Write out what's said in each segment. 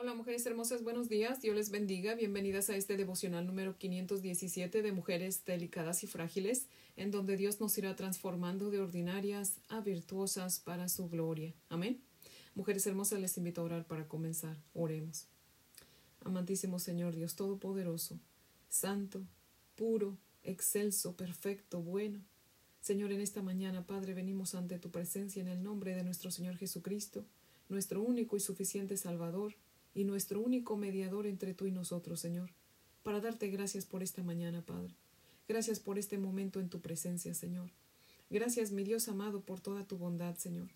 Hola mujeres hermosas, buenos días, Dios les bendiga, bienvenidas a este devocional número 517 de mujeres delicadas y frágiles, en donde Dios nos irá transformando de ordinarias a virtuosas para su gloria. Amén. Mujeres hermosas, les invito a orar para comenzar. Oremos. Amantísimo Señor Dios Todopoderoso, Santo, puro, excelso, perfecto, bueno. Señor, en esta mañana, Padre, venimos ante tu presencia en el nombre de nuestro Señor Jesucristo, nuestro único y suficiente Salvador, y nuestro único mediador entre tú y nosotros, Señor, para darte gracias por esta mañana, Padre. Gracias por este momento en tu presencia, Señor. Gracias, mi Dios amado, por toda tu bondad, Señor.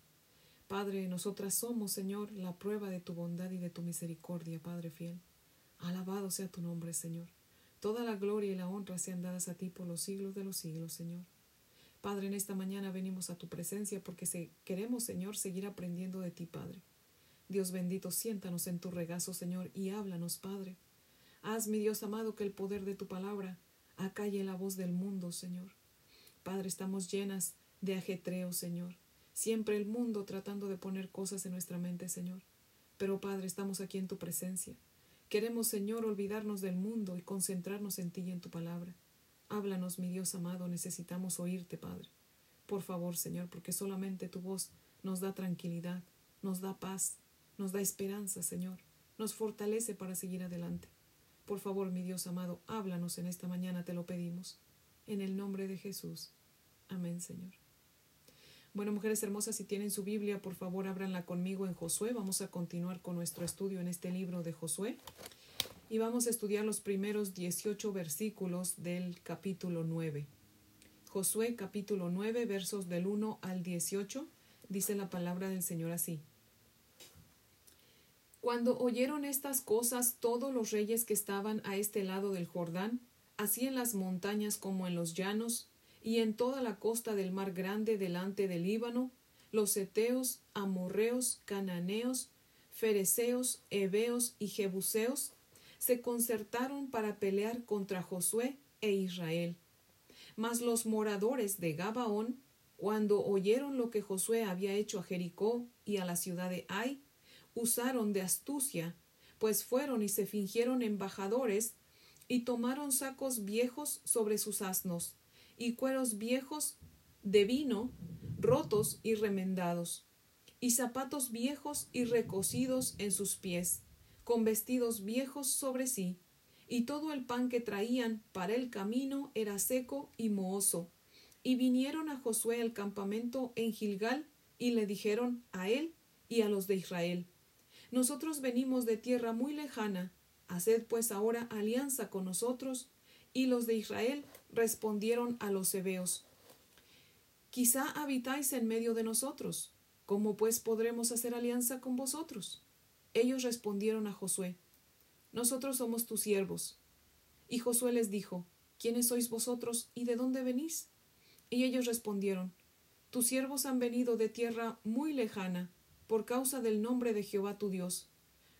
Padre, nosotras somos, Señor, la prueba de tu bondad y de tu misericordia, Padre fiel. Alabado sea tu nombre, Señor. Toda la gloria y la honra sean dadas a ti por los siglos de los siglos, Señor. Padre, en esta mañana venimos a tu presencia porque queremos, Señor, seguir aprendiendo de ti, Padre. Dios bendito, siéntanos en tu regazo, Señor, y háblanos, Padre. Haz, mi Dios amado, que el poder de tu palabra acalle la voz del mundo, Señor. Padre, estamos llenas de ajetreo, Señor. Siempre el mundo tratando de poner cosas en nuestra mente, Señor. Pero, Padre, estamos aquí en tu presencia. Queremos, Señor, olvidarnos del mundo y concentrarnos en ti y en tu palabra. Háblanos, mi Dios amado, necesitamos oírte, Padre. Por favor, Señor, porque solamente tu voz nos da tranquilidad, nos da paz, nos da esperanza, Señor, nos fortalece para seguir adelante. Por favor, mi Dios amado, háblanos en esta mañana, te lo pedimos. En el nombre de Jesús. Amén, Señor. Bueno, mujeres hermosas, si tienen su Biblia, por favor, ábranla conmigo en Josué. Vamos a continuar con nuestro estudio en este libro de Josué. Y vamos a estudiar los primeros 18 versículos del capítulo 9. Josué capítulo 9, versos del 1 al 18, dice la palabra del Señor así. Cuando oyeron estas cosas todos los reyes que estaban a este lado del Jordán, así en las montañas como en los llanos, y en toda la costa del mar grande delante del Líbano, los eteos, amorreos, cananeos, fereceos, heveos y jebuseos, se concertaron para pelear contra Josué e Israel. Mas los moradores de Gabaón, cuando oyeron lo que Josué había hecho a Jericó y a la ciudad de Ai, usaron de astucia, pues fueron y se fingieron embajadores y tomaron sacos viejos sobre sus asnos y cueros viejos de vino rotos y remendados y zapatos viejos y recocidos en sus pies con vestidos viejos sobre sí. Y todo el pan que traían para el camino era seco y mohoso. Y vinieron a Josué al campamento en Gilgal y le dijeron a él y a los de Israel nosotros venimos de tierra muy lejana, haced pues ahora alianza con nosotros. Y los de Israel respondieron a los hebeos, Quizá habitáis en medio de nosotros. ¿Cómo pues podremos hacer alianza con vosotros? Ellos respondieron a Josué, Nosotros somos tus siervos. Y Josué les dijo, ¿Quiénes sois vosotros y de dónde venís? Y ellos respondieron, Tus siervos han venido de tierra muy lejana, por causa del nombre de Jehová tu Dios,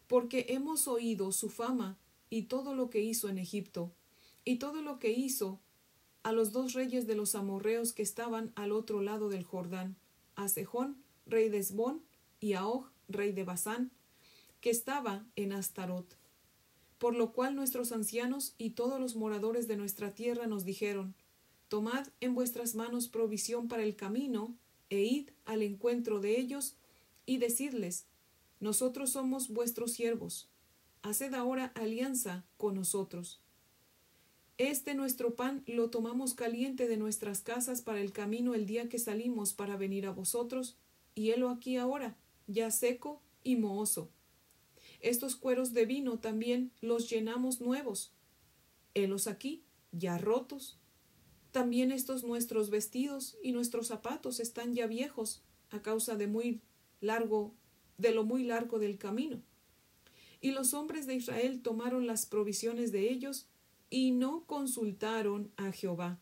porque hemos oído su fama y todo lo que hizo en Egipto, y todo lo que hizo a los dos reyes de los amorreos que estaban al otro lado del Jordán, a Sejón, rey de Esbón, y a Og, rey de Basán, que estaba en Astarot. Por lo cual nuestros ancianos y todos los moradores de nuestra tierra nos dijeron, Tomad en vuestras manos provisión para el camino, e id al encuentro de ellos, y decidles, Nosotros somos vuestros siervos, haced ahora alianza con nosotros. Este nuestro pan lo tomamos caliente de nuestras casas para el camino el día que salimos para venir a vosotros, y helo aquí ahora, ya seco y mohoso. Estos cueros de vino también los llenamos nuevos. Helos aquí, ya rotos. También estos nuestros vestidos y nuestros zapatos están ya viejos, a causa de muy largo, de lo muy largo del camino. Y los hombres de Israel tomaron las provisiones de ellos y no consultaron a Jehová.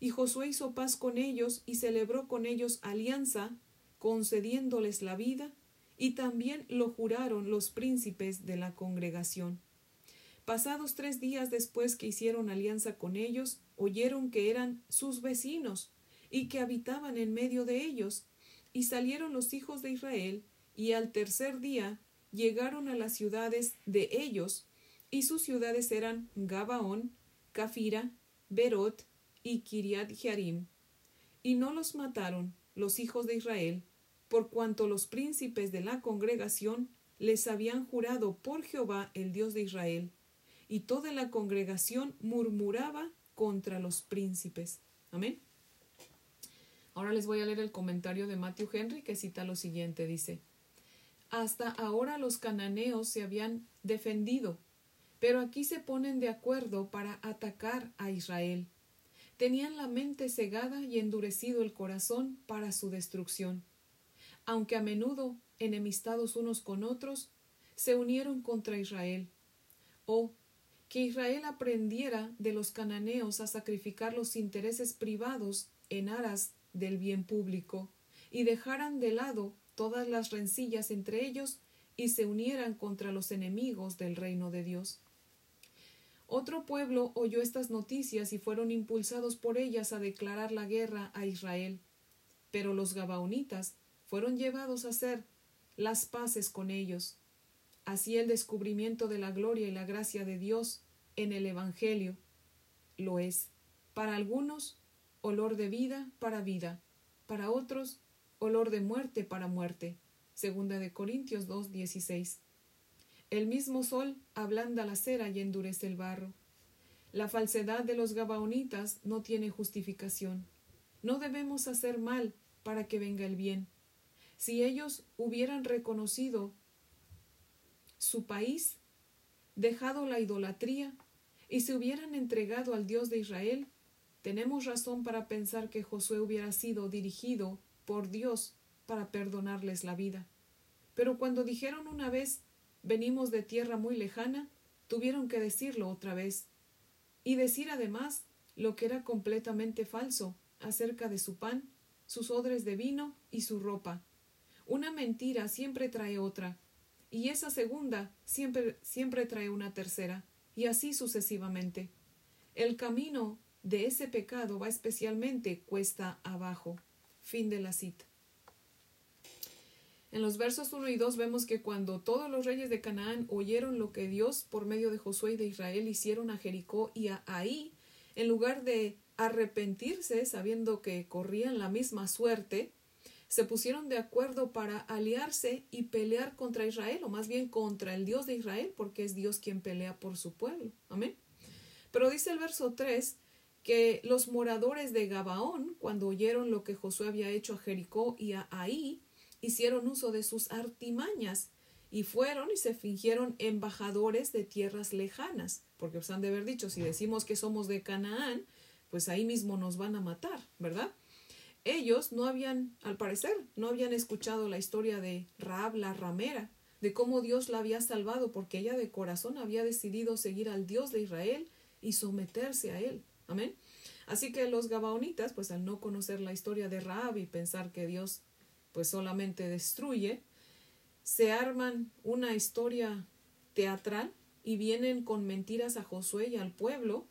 Y Josué hizo paz con ellos y celebró con ellos alianza, concediéndoles la vida, y también lo juraron los príncipes de la congregación. Pasados tres días después que hicieron alianza con ellos, oyeron que eran sus vecinos y que habitaban en medio de ellos, y salieron los hijos de Israel, y al tercer día llegaron a las ciudades de ellos, y sus ciudades eran Gabaón, Cafira, Berot y Kiriat Jearim. Y no los mataron los hijos de Israel, por cuanto los príncipes de la congregación les habían jurado por Jehová el Dios de Israel, y toda la congregación murmuraba contra los príncipes. Amén. Ahora les voy a leer el comentario de Matthew Henry que cita lo siguiente, dice, Hasta ahora los cananeos se habían defendido, pero aquí se ponen de acuerdo para atacar a Israel. Tenían la mente cegada y endurecido el corazón para su destrucción. Aunque a menudo enemistados unos con otros, se unieron contra Israel. Oh, que Israel aprendiera de los cananeos a sacrificar los intereses privados en aras del bien público, y dejaran de lado todas las rencillas entre ellos y se unieran contra los enemigos del reino de Dios. Otro pueblo oyó estas noticias y fueron impulsados por ellas a declarar la guerra a Israel. Pero los Gabaonitas fueron llevados a hacer las paces con ellos. Así el descubrimiento de la gloria y la gracia de Dios en el Evangelio lo es. Para algunos, olor de vida para vida, para otros, olor de muerte para muerte. Segunda de Corintios 2, 16. El mismo sol ablanda la cera y endurece el barro. La falsedad de los gabaonitas no tiene justificación. No debemos hacer mal para que venga el bien. Si ellos hubieran reconocido su país, dejado la idolatría y se hubieran entregado al Dios de Israel, tenemos razón para pensar que Josué hubiera sido dirigido por Dios para perdonarles la vida. Pero cuando dijeron una vez venimos de tierra muy lejana, tuvieron que decirlo otra vez, y decir además lo que era completamente falso acerca de su pan, sus odres de vino y su ropa. Una mentira siempre trae otra, y esa segunda siempre, siempre trae una tercera, y así sucesivamente. El camino de ese pecado va especialmente cuesta abajo. Fin de la cita. En los versos 1 y 2 vemos que cuando todos los reyes de Canaán oyeron lo que Dios por medio de Josué y de Israel hicieron a Jericó y a Ahí, en lugar de arrepentirse sabiendo que corrían la misma suerte, se pusieron de acuerdo para aliarse y pelear contra Israel, o más bien contra el Dios de Israel, porque es Dios quien pelea por su pueblo. Amén. Pero dice el verso 3 que los moradores de Gabaón, cuando oyeron lo que Josué había hecho a Jericó y a Ahí, hicieron uso de sus artimañas y fueron y se fingieron embajadores de tierras lejanas, porque os han de haber dicho, si decimos que somos de Canaán, pues ahí mismo nos van a matar, ¿verdad? Ellos no habían, al parecer, no habían escuchado la historia de Raab la ramera, de cómo Dios la había salvado porque ella de corazón había decidido seguir al Dios de Israel y someterse a él. Amén. Así que los gabaonitas, pues al no conocer la historia de Raab y pensar que Dios pues solamente destruye, se arman una historia teatral y vienen con mentiras a Josué y al pueblo.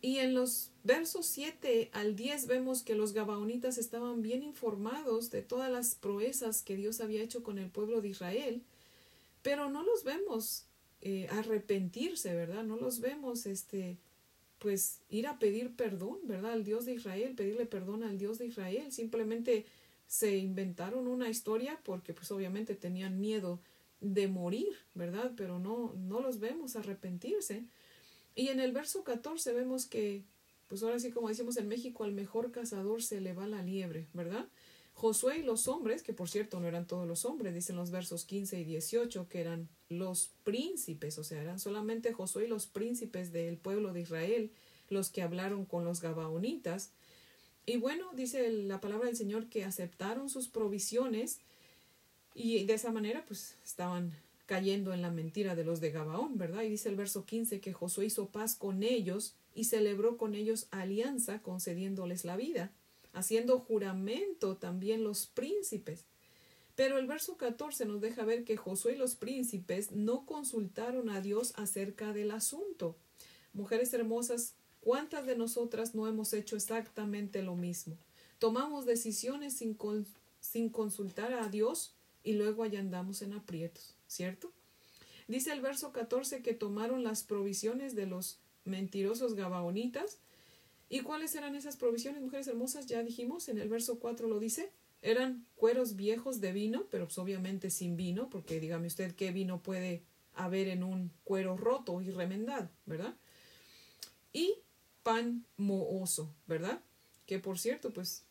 Y en los versos 7 al 10 vemos que los gabaonitas estaban bien informados de todas las proezas que Dios había hecho con el pueblo de Israel, pero no los vemos eh, arrepentirse, ¿verdad? No los vemos este pues ir a pedir perdón, ¿verdad? Al Dios de Israel, pedirle perdón al Dios de Israel. Simplemente se inventaron una historia porque pues obviamente tenían miedo de morir, ¿verdad? Pero no, no los vemos arrepentirse. Y en el verso 14 vemos que, pues ahora sí como decimos en México, al mejor cazador se le va la liebre, ¿verdad? Josué y los hombres, que por cierto no eran todos los hombres, dicen los versos 15 y 18, que eran los príncipes, o sea, eran solamente Josué y los príncipes del pueblo de Israel los que hablaron con los gabaonitas. Y bueno, dice la palabra del Señor que aceptaron sus provisiones y de esa manera pues estaban cayendo en la mentira de los de Gabaón, ¿verdad? Y dice el verso 15 que Josué hizo paz con ellos y celebró con ellos alianza concediéndoles la vida haciendo juramento también los príncipes. Pero el verso 14 nos deja ver que Josué y los príncipes no consultaron a Dios acerca del asunto. Mujeres hermosas, ¿cuántas de nosotras no hemos hecho exactamente lo mismo? Tomamos decisiones sin, sin consultar a Dios y luego allá andamos en aprietos. ¿cierto? Dice el verso 14 que tomaron las provisiones de los mentirosos gabaonitas. ¿Y cuáles eran esas provisiones, mujeres hermosas? Ya dijimos, en el verso 4 lo dice. Eran cueros viejos de vino, pero pues obviamente sin vino, porque dígame usted qué vino puede haber en un cuero roto y remendado, ¿verdad? Y pan mohoso, ¿verdad? Que por cierto, pues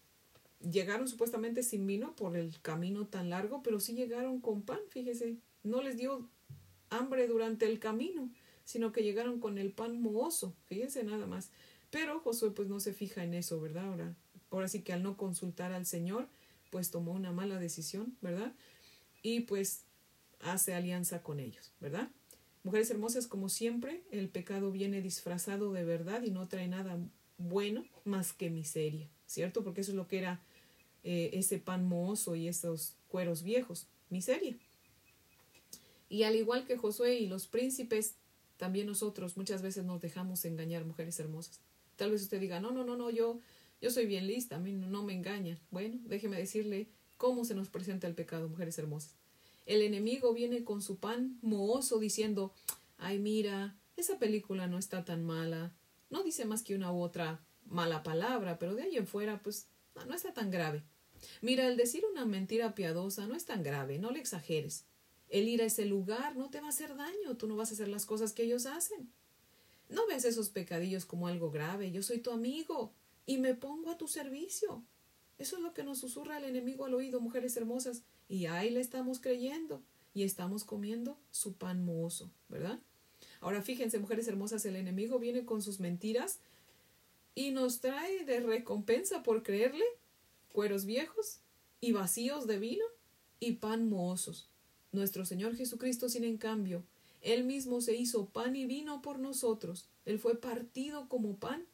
llegaron supuestamente sin vino por el camino tan largo, pero sí llegaron con pan, fíjese, no les dio hambre durante el camino, sino que llegaron con el pan mohoso, fíjense nada más. Pero Josué pues no se fija en eso, ¿verdad? Ahora, ahora sí que al no consultar al Señor, pues tomó una mala decisión, ¿verdad? Y pues hace alianza con ellos, ¿verdad? Mujeres hermosas, como siempre, el pecado viene disfrazado de verdad y no trae nada bueno más que miseria, ¿cierto? Porque eso es lo que era eh, ese pan mohoso y esos cueros viejos, miseria. Y al igual que Josué y los príncipes, también nosotros muchas veces nos dejamos engañar, mujeres hermosas. Tal vez usted diga, no, no, no, no, yo, yo soy bien lista, a mí no me engañan. Bueno, déjeme decirle cómo se nos presenta el pecado, mujeres hermosas. El enemigo viene con su pan mohoso diciendo, ay mira, esa película no está tan mala. No dice más que una u otra mala palabra, pero de ahí en fuera, pues no está tan grave. Mira, el decir una mentira piadosa no es tan grave, no le exageres. El ir a ese lugar no te va a hacer daño, tú no vas a hacer las cosas que ellos hacen. No ves esos pecadillos como algo grave, yo soy tu amigo y me pongo a tu servicio. Eso es lo que nos susurra el enemigo al oído, mujeres hermosas, y ahí le estamos creyendo y estamos comiendo su pan mohoso, ¿verdad? Ahora fíjense, mujeres hermosas, el enemigo viene con sus mentiras y nos trae de recompensa por creerle cueros viejos y vacíos de vino y pan mohosos. Nuestro Señor Jesucristo, sin en cambio, Él mismo se hizo pan y vino por nosotros. Él fue partido como pan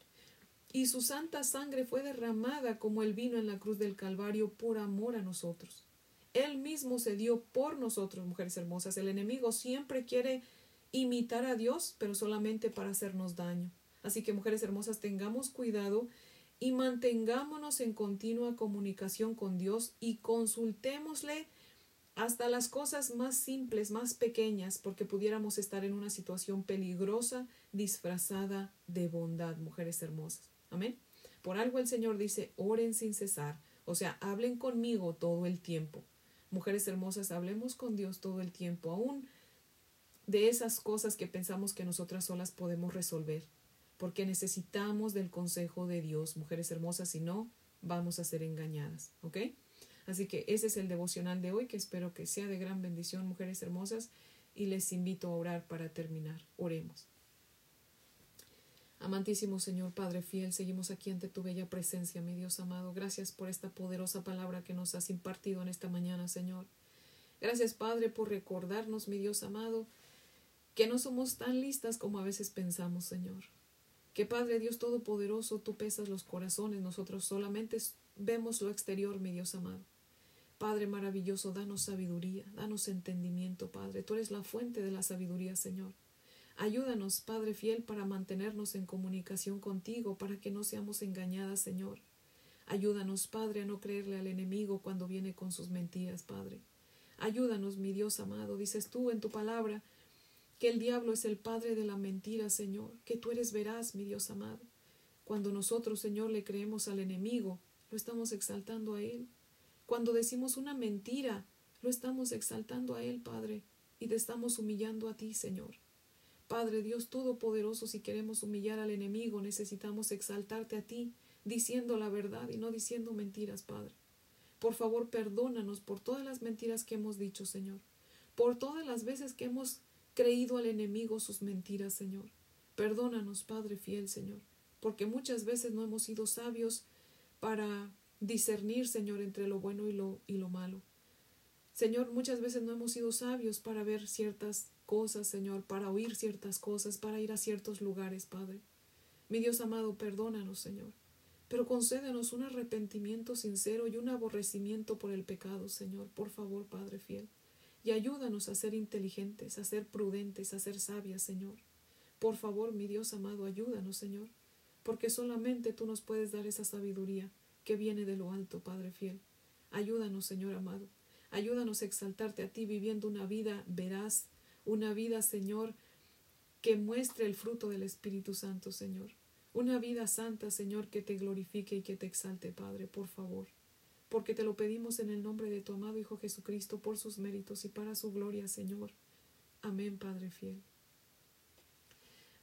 y su santa sangre fue derramada como el vino en la cruz del Calvario por amor a nosotros. Él mismo se dio por nosotros, mujeres hermosas. El enemigo siempre quiere imitar a Dios, pero solamente para hacernos daño. Así que, mujeres hermosas, tengamos cuidado y mantengámonos en continua comunicación con Dios y consultémosle hasta las cosas más simples, más pequeñas, porque pudiéramos estar en una situación peligrosa disfrazada de bondad, mujeres hermosas. Amén. Por algo el Señor dice, oren sin cesar, o sea, hablen conmigo todo el tiempo. Mujeres hermosas, hablemos con Dios todo el tiempo, aún de esas cosas que pensamos que nosotras solas podemos resolver porque necesitamos del consejo de Dios, mujeres hermosas, si no, vamos a ser engañadas, ¿ok? Así que ese es el devocional de hoy, que espero que sea de gran bendición, mujeres hermosas, y les invito a orar para terminar. Oremos. Amantísimo Señor Padre fiel, seguimos aquí ante tu bella presencia, mi Dios amado. Gracias por esta poderosa palabra que nos has impartido en esta mañana, Señor. Gracias, Padre, por recordarnos, mi Dios amado, que no somos tan listas como a veces pensamos, Señor. Que Padre Dios Todopoderoso, tú pesas los corazones, nosotros solamente vemos lo exterior, mi Dios amado. Padre maravilloso, danos sabiduría, danos entendimiento, Padre. Tú eres la fuente de la sabiduría, Señor. Ayúdanos, Padre fiel, para mantenernos en comunicación contigo, para que no seamos engañadas, Señor. Ayúdanos, Padre, a no creerle al enemigo cuando viene con sus mentiras, Padre. Ayúdanos, mi Dios amado, dices tú en tu palabra, que el diablo es el padre de la mentira, Señor, que tú eres veraz, mi Dios amado. Cuando nosotros, Señor, le creemos al enemigo, lo estamos exaltando a Él. Cuando decimos una mentira, lo estamos exaltando a Él, Padre, y te estamos humillando a ti, Señor. Padre Dios Todopoderoso, si queremos humillar al enemigo, necesitamos exaltarte a ti, diciendo la verdad y no diciendo mentiras, Padre. Por favor, perdónanos por todas las mentiras que hemos dicho, Señor, por todas las veces que hemos creído al enemigo sus mentiras, Señor. Perdónanos, Padre fiel, Señor, porque muchas veces no hemos sido sabios para discernir, Señor, entre lo bueno y lo, y lo malo. Señor, muchas veces no hemos sido sabios para ver ciertas cosas, Señor, para oír ciertas cosas, para ir a ciertos lugares, Padre. Mi Dios amado, perdónanos, Señor, pero concédenos un arrepentimiento sincero y un aborrecimiento por el pecado, Señor, por favor, Padre fiel y ayúdanos a ser inteligentes, a ser prudentes, a ser sabias, Señor. Por favor, mi Dios amado, ayúdanos, Señor, porque solamente tú nos puedes dar esa sabiduría que viene de lo alto, Padre fiel. Ayúdanos, Señor amado, Ayúdanos a exaltarte a ti viviendo una vida veraz, una vida, Señor, que muestre el fruto del Espíritu Santo, Señor. Una vida santa, Señor, que te glorifique y que te exalte, Padre, por favor. Porque te lo pedimos en el nombre de tu amado Hijo Jesucristo, por sus méritos y para su gloria, Señor. Amén, Padre fiel.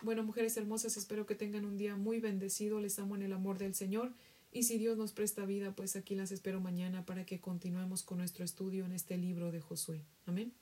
Bueno, mujeres hermosas, espero que tengan un día muy bendecido. Les amo en el amor del Señor. Y si Dios nos presta vida, pues aquí las espero mañana para que continuemos con nuestro estudio en este libro de Josué. Amén.